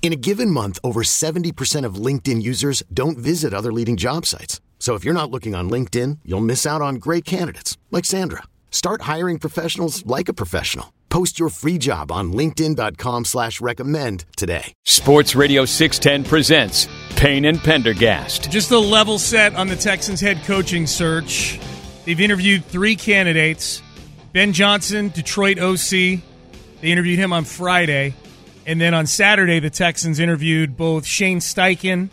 In a given month, over 70% of LinkedIn users don't visit other leading job sites. So if you're not looking on LinkedIn, you'll miss out on great candidates like Sandra. Start hiring professionals like a professional. Post your free job on LinkedIn.com slash recommend today. Sports Radio 610 presents Payne and Pendergast. Just a level set on the Texans head coaching search. They've interviewed three candidates. Ben Johnson, Detroit OC. They interviewed him on Friday. And then on Saturday, the Texans interviewed both Shane Steichen,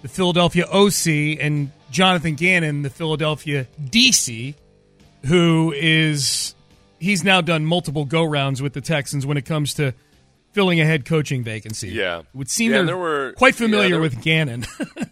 the Philadelphia OC, and Jonathan Gannon, the Philadelphia DC, who is he's now done multiple go rounds with the Texans when it comes to filling a head coaching vacancy. Yeah, it would seem yeah, there were, quite familiar yeah, with Gannon.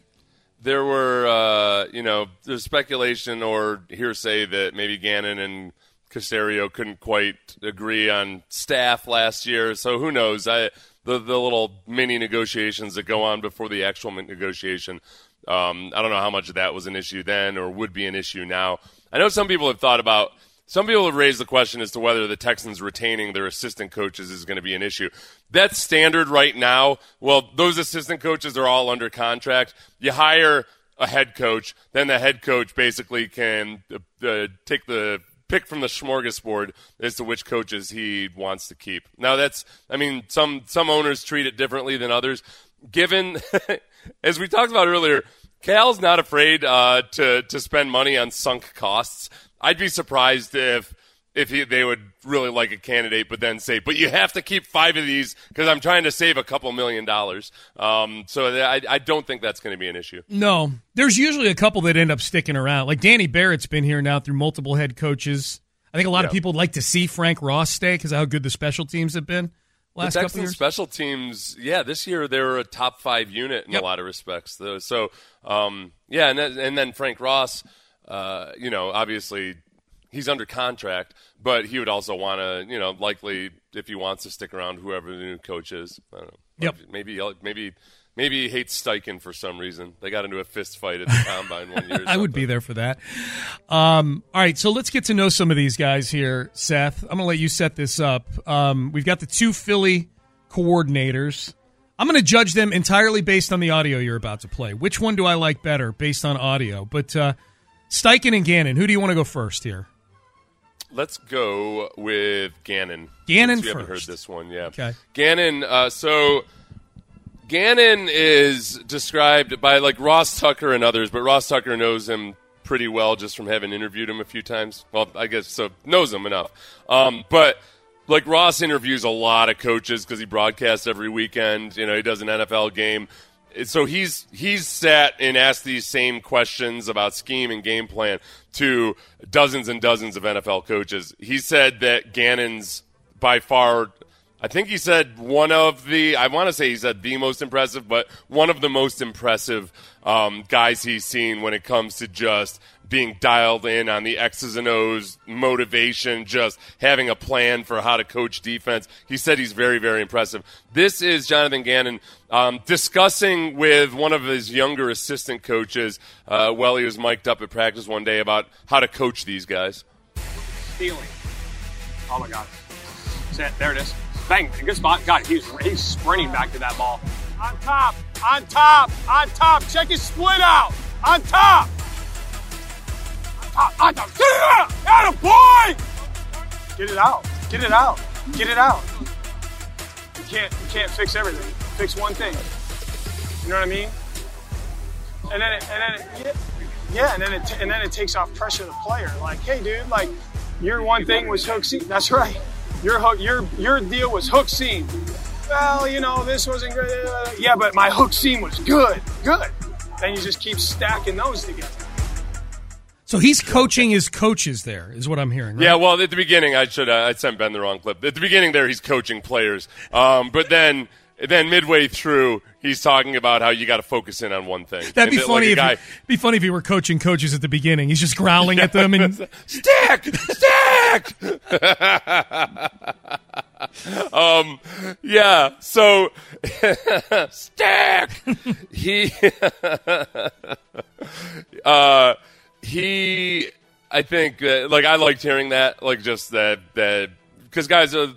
there were, uh, you know, there's speculation or hearsay that maybe Gannon and Caserio couldn't quite agree on staff last year. So who knows? I the the little mini negotiations that go on before the actual negotiation. Um, I don't know how much of that was an issue then or would be an issue now. I know some people have thought about. Some people have raised the question as to whether the Texans retaining their assistant coaches is going to be an issue. That's standard right now. Well, those assistant coaches are all under contract. You hire a head coach, then the head coach basically can uh, take the pick from the smorgasbord as to which coaches he wants to keep. Now that's I mean some some owners treat it differently than others. Given as we talked about earlier, Cal's not afraid uh, to to spend money on sunk costs. I'd be surprised if if he, they would really like a candidate, but then say, but you have to keep five of these because I'm trying to save a couple million dollars. Um, so I, I, don't think that's going to be an issue. No, there's usually a couple that end up sticking around. Like Danny Barrett's been here now through multiple head coaches. I think a lot of people would like to see Frank Ross stay because how good the special teams have been last the couple years. Special teams, yeah, this year they were a top five unit in yep. a lot of respects. So, um, yeah, and then, and then Frank Ross, uh, you know, obviously he's under contract, but he would also want to, you know, likely if he wants to stick around, whoever the new coach is. I don't know. Yep. Maybe maybe maybe he hates Steichen for some reason. They got into a fist fight at the combine one year. I would be there for that. Um, all right, so let's get to know some of these guys here, Seth. I'm going to let you set this up. Um, we've got the two Philly coordinators. I'm going to judge them entirely based on the audio you're about to play. Which one do I like better based on audio? But uh, Steichen and Gannon, who do you want to go first here? Let's go with Gannon. Gannon we first. haven't heard this one, yeah. Okay. Gannon. Uh, so Gannon is described by like Ross Tucker and others, but Ross Tucker knows him pretty well just from having interviewed him a few times. Well, I guess so knows him enough. Um, but like Ross interviews a lot of coaches because he broadcasts every weekend. You know, he does an NFL game so he's he's sat and asked these same questions about scheme and game plan to dozens and dozens of NFL coaches. He said that Gannon's by far I think he said one of the, I want to say he said the most impressive, but one of the most impressive um, guys he's seen when it comes to just being dialed in on the X's and O's, motivation, just having a plan for how to coach defense. He said he's very, very impressive. This is Jonathan Gannon um, discussing with one of his younger assistant coaches uh, while he was mic'd up at practice one day about how to coach these guys. Stealing. Oh my God. There it is. Bang, good spot. God, he's he's sprinting back to that ball. On top, on top, on top. Check his split out. On top. Top, on. Get it out! Get it, boy! Get it out. Get it out. Get it out. You can't you can't fix everything. Fix one thing. You know what I mean? And then it, and then it, yeah, and then it and then it takes off pressure to the player. Like, hey, dude, like your one thing was hook seam. That's right. Your hook, your your deal was hook seam. Well, you know this wasn't great. Yeah, but my hook seam was good, good. Then you just keep stacking those together. So he's coaching his coaches there, is what I'm hearing. Right? Yeah, well, at the beginning, I should uh, I sent Ben the wrong clip. At the beginning, there he's coaching players, um, but then then midway through, he's talking about how you got to focus in on one thing. That'd be that, funny like, if guy, he, be funny if he were coaching coaches at the beginning. He's just growling at them and stick, stick. um, yeah. So stick. he, uh, he. I think uh, like I liked hearing that. Like just that that because guys, uh,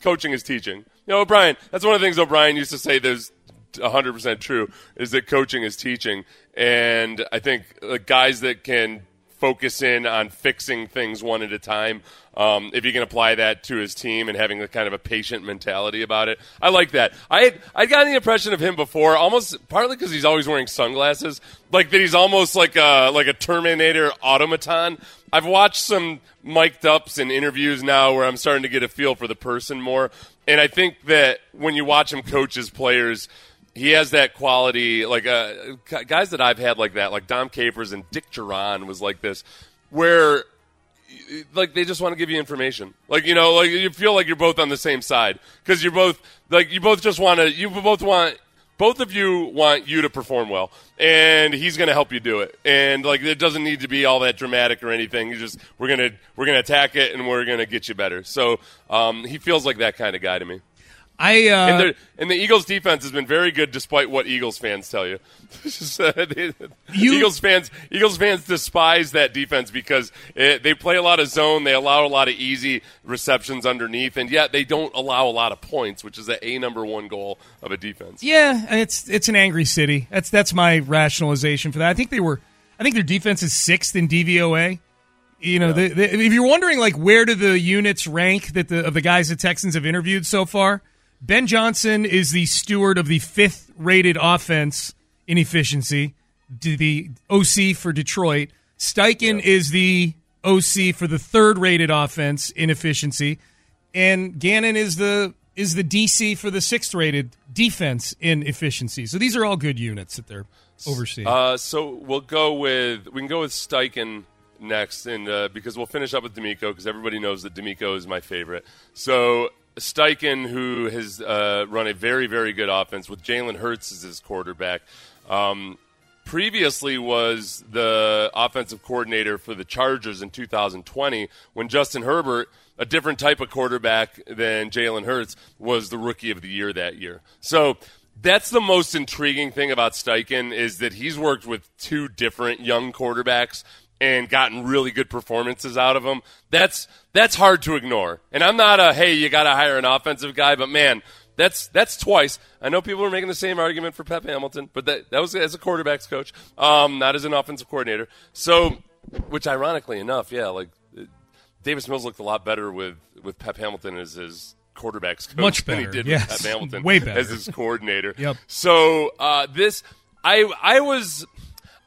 coaching is teaching. You know, O'Brien. That's one of the things O'Brien used to say. There's 100% true is that coaching is teaching and i think uh, guys that can focus in on fixing things one at a time um, if you can apply that to his team and having a kind of a patient mentality about it. I like that. I had, i'd gotten the impression of him before almost partly because he's always wearing sunglasses like that he's almost like a like a terminator automaton. I've watched some mic'd ups and interviews now where i'm starting to get a feel for the person more and i think that when you watch him coach his players he has that quality, like uh, guys that I've had like that, like Dom Capers and Dick Duran was like this, where like they just want to give you information, like you know, like you feel like you're both on the same side because you're both like you both just want to, you both want. Both of you want you to perform well, and he's going to help you do it. And like, it doesn't need to be all that dramatic or anything. You just we're gonna we're gonna attack it, and we're gonna get you better. So um, he feels like that kind of guy to me. I uh, And, the, and the Eagles defense has been very good, despite what Eagles fans tell you. You- Eagles fans, Eagles fans despise that defense because it, they play a lot of zone, they allow a lot of easy receptions underneath, and yet they don't allow a lot of points, which is the a number one goal of a defense. yeah, it's it's an angry city. That's that's my rationalization for that. I think they were. I think their defense is sixth in DVOA. You know, the, if you're wondering like where do the units rank that the of the guys the Texans have interviewed so far, Ben Johnson is the steward of the fifth rated offense in efficiency. The OC for Detroit. Steichen is the OC for the third rated offense in efficiency, and Gannon is the is the DC for the sixth rated defense in efficiency. So these are all good units that they're overseeing. Uh, so we'll go with we can go with Steichen next, and uh, because we'll finish up with DeMeco because everybody knows that DeMeco is my favorite. So Steichen, who has uh, run a very very good offense with Jalen Hurts as his quarterback. Um, previously was the offensive coordinator for the Chargers in 2020 when Justin Herbert, a different type of quarterback than Jalen Hurts, was the rookie of the year that year. So that's the most intriguing thing about Steichen is that he's worked with two different young quarterbacks and gotten really good performances out of them. That's that's hard to ignore. And I'm not a hey, you got to hire an offensive guy, but man, that's that's twice. I know people are making the same argument for Pep Hamilton, but that that was as a quarterbacks coach, um, not as an offensive coordinator. So, which ironically enough, yeah, like Davis Mills looked a lot better with with Pep Hamilton as his quarterbacks coach Much than he did yes. with Pep Hamilton Way better. as his coordinator. Yep. So uh, this, I I was.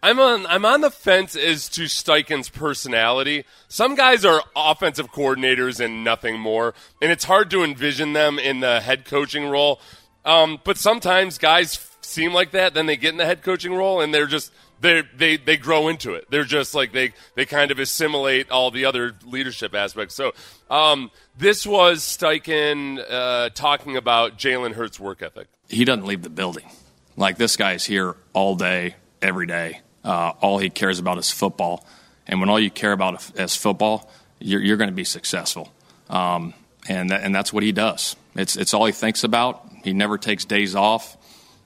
I'm on I'm on the fence as to Steichen's personality. Some guys are offensive coordinators and nothing more, and it's hard to envision them in the head coaching role. Um, but sometimes guys seem like that, then they get in the head coaching role, and they're just they they they grow into it. They're just like they they kind of assimilate all the other leadership aspects. So um, this was Steichen uh, talking about Jalen Hurts' work ethic. he doesn't leave the building. Like this guy's here all day, every day. Uh, all he cares about is football, and when all you care about is football, you're, you're going to be successful. Um, and that, and that's what he does. It's it's all he thinks about. He never takes days off.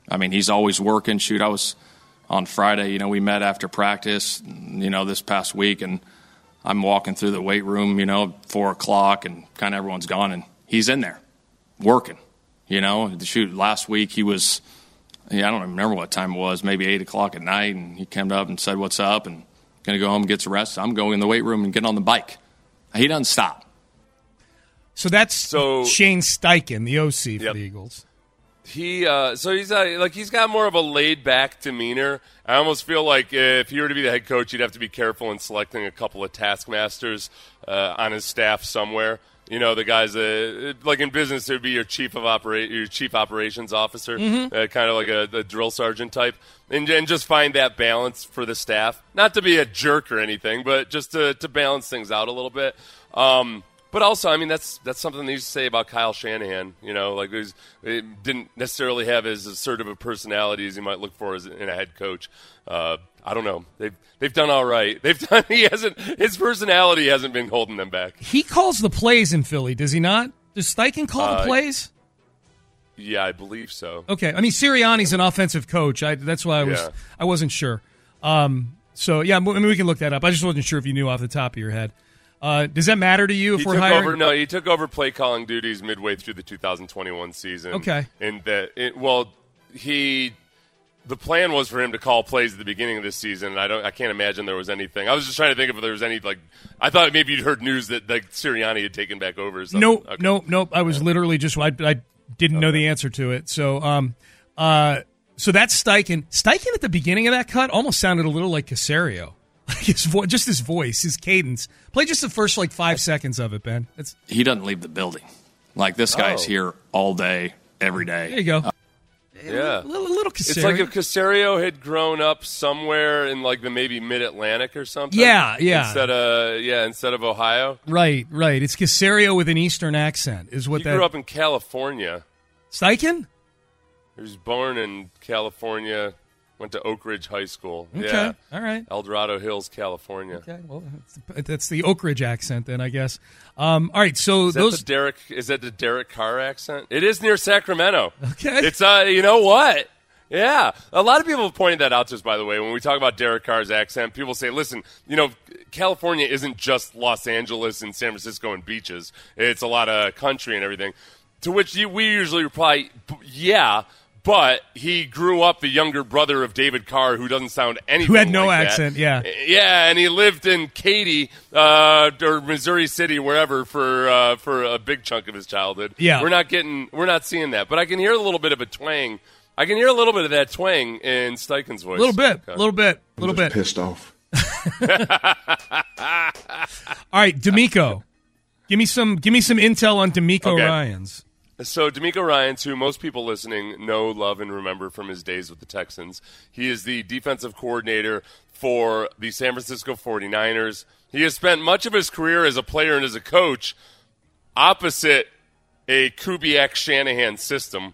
I mean, he's always working. Shoot, I was on Friday. You know, we met after practice. You know, this past week, and I'm walking through the weight room. You know, four o'clock, and kind of everyone's gone, and he's in there working. You know, shoot, last week he was yeah, I don't remember what time it was, maybe eight o'clock at night, and he came up and said, "What's up?" and gonna go home and get some rest. I'm going in the weight room and getting on the bike. He doesn't stop. so that's So- Shane Steichen, the OC for Yep. the Eagles. He uh, so he's uh, like he's got more of a laid back demeanor. I almost feel like if he were to be the head coach, he'd have to be careful in selecting a couple of taskmasters uh, on his staff somewhere. You know, the guys that, like in business, would be your chief of operate, your chief operations officer, Mm-hmm. uh, kind of like a, a drill sergeant type, and, and just find that balance for the staff. Not to be a jerk or anything, but just to, to balance things out a little bit. Um, but also, I mean, that's that's something they used to say about Kyle Shanahan. You know, like he's, he didn't necessarily have as assertive a personality as you might look for as in a head coach. Uh, I don't know. They've they've done all right. They've done. He hasn't. His personality hasn't been holding them back. He calls the plays in Philly, does he not? Does Steichen call the Uh, plays? Yeah, I believe so. Okay, I mean Sirianni's an offensive coach. I, that's why I was Yeah. I wasn't sure. Um, so yeah, I mean we can look that up. I just wasn't sure if you knew off the top of your head. Uh, does that matter to you if He we're hiring? over. No, he took over play calling duties midway through the 2021 season. Okay. and that it, well, he the plan was for him to call plays at the beginning of this season. And I don't. I can't imagine there was anything. I was just trying to think if there was any like. I thought maybe you'd heard news that like Sirianni had taken back over. Or something. Nope, Okay. nope, nope. I was literally just I, I didn't know the answer to it. So um uh so that's Steichen. Steichen at the beginning of that cut almost sounded a little like Caserio. Like his vo- just his voice, his cadence. Play just the first like five seconds of it, Ben. It's He doesn't leave the building. Like this guy's Oh. here all day, every day. there you go. Uh, yeah. a little, little Caserio. It's like if Caserio had grown up somewhere in like the maybe mid Atlantic or something. Yeah, yeah. Instead of yeah, instead of Ohio, right, right. It's Caserio with an Eastern accent, is what he that. grew up in California. Steichen. He was born in California. Went to Oak Ridge High School. Okay, Yeah, all right. El Dorado Hills, California. Okay, well, that's, that's the Oak Ridge accent, then I guess. Um, all right, so Is that those the Derek? Is that the Derek Carr accent? It is near Sacramento. Okay. It's uh, you know what? Yeah, a lot of people have pointed that out to us. By the way, when we talk about Derek Carr's accent, people say, "Listen, you know, California isn't just Los Angeles and San Francisco and beaches. It's a lot of country and everything." To which we usually reply, "Yeah." But he grew up the younger brother of David Carr, who doesn't sound anything. Who had no like that. accent, yeah. Yeah, and he lived in Katy uh, or Missouri City, wherever, for uh, for a big chunk of his childhood. Yeah. we're not getting, we're not seeing that, but I can hear a little bit of a twang. I can hear a little bit of that twang in Steichen's voice. a little bit, a Okay. little bit, a little bit. pissed off. All right, DeMeco. Give me some give me some intel on DeMeco Okay. Ryans. So DeMeco Ryans, who most people listening know, love, and remember from his days with the Texans, he is the defensive coordinator for the San Francisco 49ers. He has spent much of his career as a player and as a coach opposite a Kubiak Shanahan system,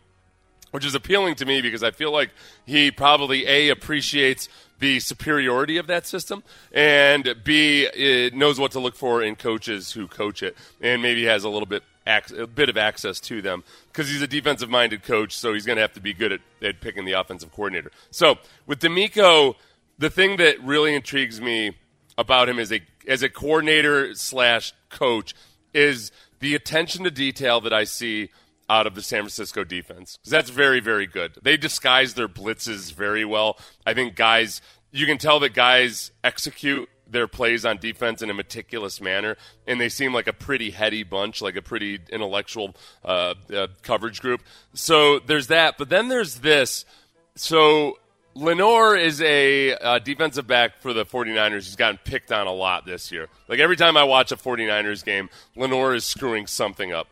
which is appealing to me because I feel like he probably a appreciates the superiority of that system, and b knows what to look for in coaches who coach it, and maybe has a little bit a bit of access to them because he's a defensive minded coach, so he's going to have to be good at, at picking the offensive coordinator. So with DeMeco, the thing that really intrigues me about him as a as a coordinator slash coach is the attention to detail that I see out of the San Francisco defense 'Cause that's very very good. They disguise their blitzes very well. I think guys you can tell that guys execute their plays on defense in a meticulous manner, and they seem like a pretty heady bunch, like a pretty intellectual uh, uh, coverage group. So there's that, but then there's this. So Lenoir is a uh, defensive back for the 49ers. He's gotten picked on a lot this year. Like every time I watch a 49ers game, Lenoir is screwing something up.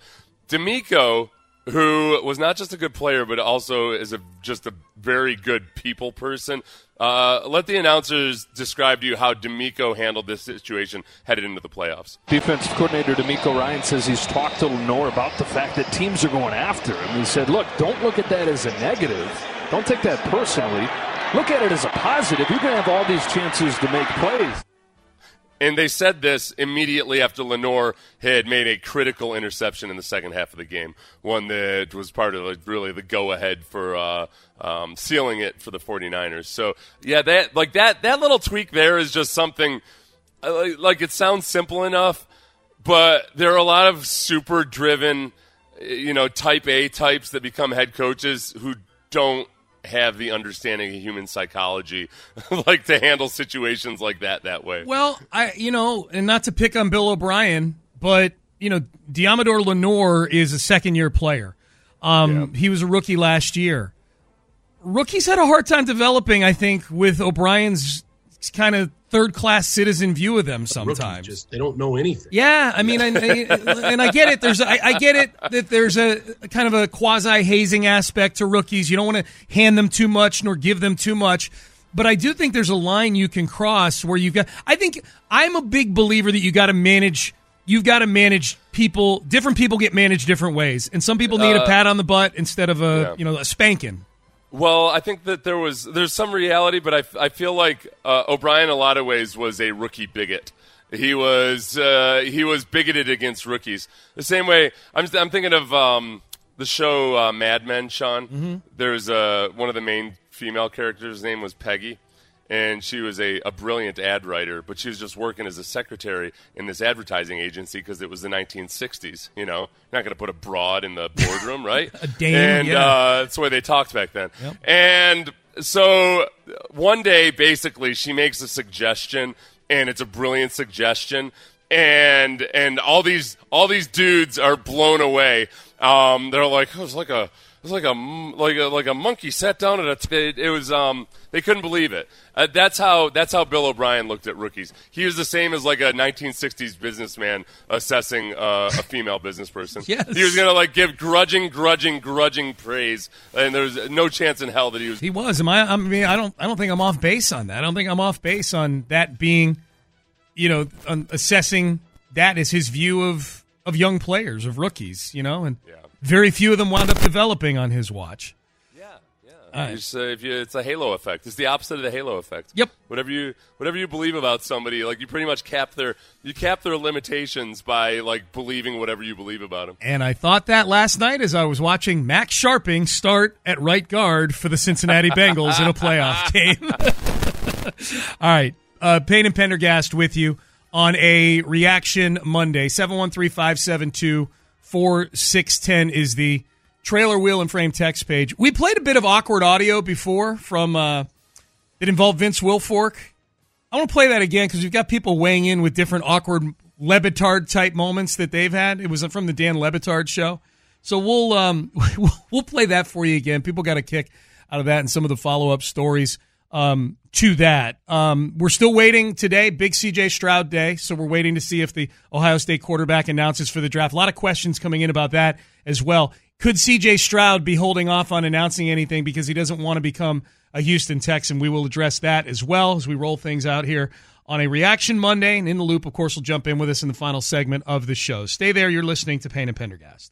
DeMeco, who was not just a good player, but also is a, just a very good people person, uh, let the announcers describe to you how DeMeco handled this situation headed into the playoffs. Defensive coordinator DeMeco Ryan says he's talked to Lenoir about the fact that teams are going after him. He said, look, don't look at that as a negative. Don't take that personally. Look at it as a positive. You're going to have all these chances to make plays. And they said this immediately after Lenoir had made a critical interception in the second half of the game, one that was part of like, really the go ahead for uh, um, sealing it for the 49ers. So yeah, that like that that little tweak there is just something uh, like, like it sounds simple enough, but there are a lot of super driven, you know, type A types that become head coaches who don't have the understanding of human psychology like to handle situations like that that way. Well, I you know, and not to pick on Bill O'Brien, but you know, Deommodore Lenoir is a second year player. Um, He was a rookie last year. Rookies had a hard time developing, I think, with O'Brien's kind of third class citizen view of them sometimes. Just they don't know anything. Yeah, I mean, I, I, and I get it. There's, I, I get it that there's a, a kind of a quasi hazing aspect to rookies. You don't want to hand them too much nor give them too much. But I do think there's a line you can cross where you've got. I think I'm a big believer that you got to manage. You've got to manage people. Different people get managed different ways, and some people need a Uh, pat on the butt instead of a yeah. you know a spanking. Well, I think that there was there's some reality, but I, I feel like uh, O'Brien, in a lot of ways, was a rookie bigot. He was uh, he was bigoted against rookies. The same way I'm I'm thinking of um, the show uh, Mad Men. Sean, Mhm. there's uh, one of the main female characters' name was Peggy, and she was a, a brilliant ad writer, but she was just working as a secretary in this advertising agency because it was the 1960s. You know, you're not going to put a broad in the boardroom, right? A dame, and yeah. uh, that's the way they talked back then. And so one day, basically, she makes a suggestion, and it's a brilliant suggestion, and and all these all these dudes are blown away. Um, they're like, oh, was like a it's like a like a like a monkey sat down at a. T- it, it was um they couldn't believe it. Uh, that's how that's how Bill O'Brien looked at rookies. He was the same as like a 1960s businessman assessing uh, a female business person. Yes. he was gonna like give grudging, grudging, grudging praise, and there's no chance in hell that he was. He was. Am I? I mean, I don't. I don't think I'm off base on that. I don't think I'm off base on that being, you know, on assessing that as his view of of young players, of rookies. You know, and very few of them wound up developing on his watch. Just, uh, if you, it's a halo effect. It's the opposite of the halo effect. Yep. Whatever you whatever you believe about somebody, like you pretty much cap their you cap their limitations by like believing whatever you believe about them. And I thought that last night as I was watching Max Scharping start at right guard for the Cincinnati Bengals in a playoff game. All right. Uh, Payne and Pendergast with you on a reaction Monday. 713 572 4610 is the trailer wheel and frame text page. We played a bit of awkward audio before from uh, that involved Vince Wilfork. I want to play that again because we've got people weighing in with different awkward Le Batard type moments that they've had. It was from the Dan Le Batard show, so we'll um, we'll play that for you again. People got a kick out of that and some of the follow up stories um, to that. Um, we're still waiting today, big CJ Stroud day, so we're waiting to see if the Ohio State quarterback announces for the draft. A lot of questions coming in about that as well. Could CJ Stroud be holding off on announcing anything because he doesn't want to become a Houston Texan? We will address that as well as we roll things out here on a Reaction Monday. And in the loop, of course, will jump in with us in the final segment of the show. Stay there. You're listening to Payne and Pendergast.